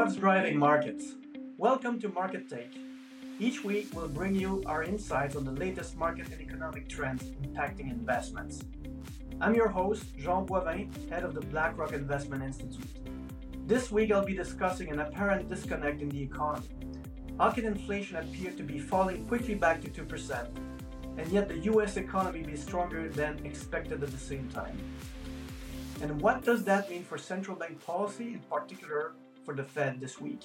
What's driving markets? Welcome to Market Take. Each week, we'll bring you our insights on the latest market and economic trends impacting investments. I'm your host, Jean Boivin, head of the BlackRock Investment Institute. This week, I'll be discussing an apparent disconnect in the economy. How can inflation appear to be falling quickly back to 2%, and yet the US economy be stronger than expected at the same time? And what does that mean for central bank policy, in particular for the Fed this week?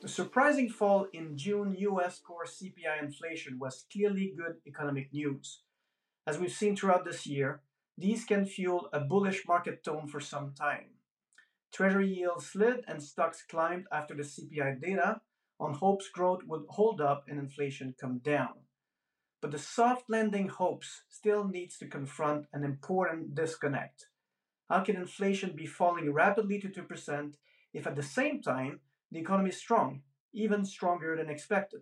The surprising fall in June US core CPI inflation was clearly good economic news. As we've seen throughout this year, these can fuel a bullish market tone for some time. Treasury yields slid and stocks climbed after the CPI data on hopes growth would hold up and inflation come down. But the soft landing hopes still needs to confront an important disconnect. How can inflation be falling rapidly to 2% if at the same time the economy is strong, even stronger than expected?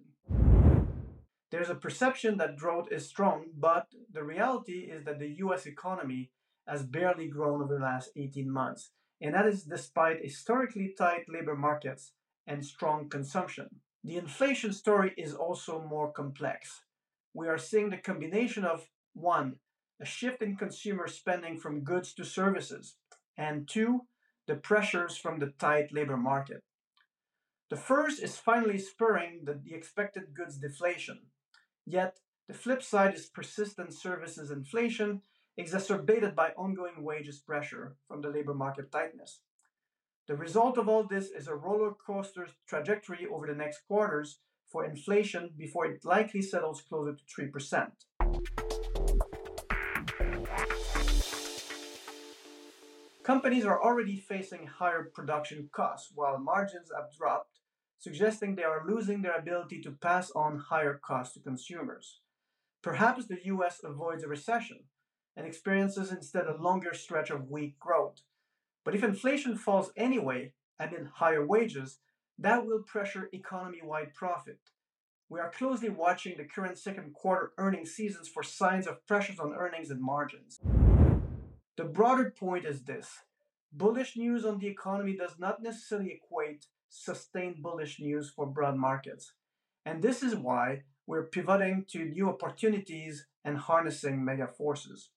There's a perception that growth is strong, but the reality is that the US economy has barely grown over the last 18 months, and that is despite historically tight labor markets and strong consumption. The inflation story is also more complex we are seeing the combination of one, a shift in consumer spending from goods to services, and two, the pressures from the tight labor market. The first is finally spurring the, the expected goods deflation. Yet, the flip side is persistent services inflation exacerbated by ongoing wages pressure from the labor market tightness. The result of all this is a roller coaster trajectory over the next quarters for inflation before it likely settles closer to 3%. Companies are already facing higher production costs while margins have dropped, suggesting they are losing their ability to pass on higher costs to consumers. Perhaps the US avoids a recession and experiences instead a longer stretch of weak growth. But if inflation falls anyway amid higher wages, that will pressure economy wide profit. We are closely watching the current second quarter earnings seasons for signs of pressures on earnings and margins. The broader point is this bullish news on the economy does not necessarily equate sustained bullish news for broad markets. And this is why we're pivoting to new opportunities and harnessing mega forces.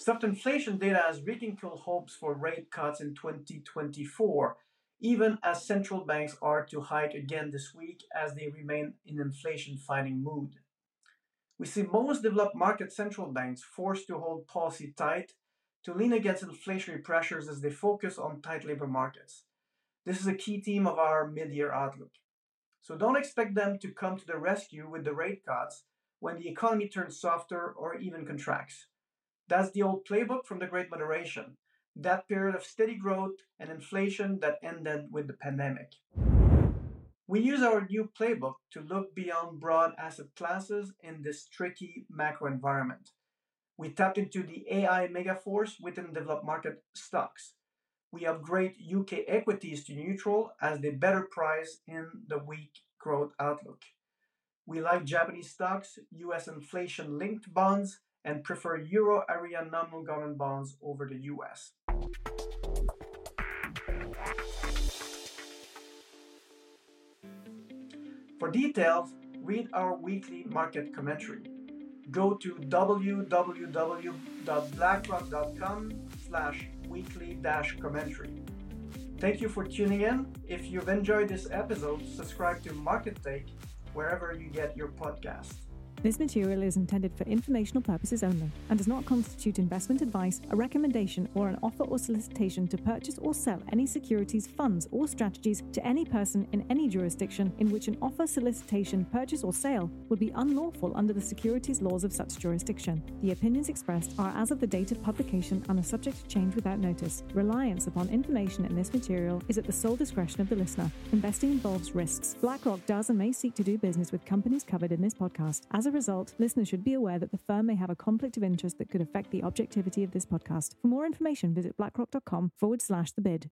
Soft inflation data has rekindled hopes for rate cuts in 2024, even as central banks are to hike again this week as they remain in inflation fighting mood. We see most developed market central banks forced to hold policy tight to lean against inflationary pressures as they focus on tight labor markets. This is a key theme of our mid year outlook. So don't expect them to come to the rescue with the rate cuts when the economy turns softer or even contracts. That's the old playbook from the Great Moderation, that period of steady growth and inflation that ended with the pandemic. We use our new playbook to look beyond broad asset classes in this tricky macro environment. We tapped into the AI megaforce within developed market stocks. We upgrade UK equities to neutral as they better price in the weak growth outlook. We like Japanese stocks, US inflation linked bonds, and prefer euro area nominal government bonds over the US. For details, read our weekly market commentary. Go to www.blackrock.com slash weekly dash commentary. Thank you for tuning in. If you've enjoyed this episode, subscribe to Market Take wherever you get your podcasts. This material is intended for informational purposes only and does not constitute investment advice, a recommendation, or an offer or solicitation to purchase or sell any securities, funds, or strategies to any person in any jurisdiction in which an offer, solicitation, purchase, or sale would be unlawful under the securities laws of such jurisdiction. The opinions expressed are as of the date of publication and are subject to change without notice. Reliance upon information in this material is at the sole discretion of the listener. Investing involves risks. BlackRock does and may seek to do business with companies covered in this podcast. As a result, listeners should be aware that the firm may have a conflict of interest that could affect the objectivity of this podcast. For more information, visit blackrock.com forward slash the bid.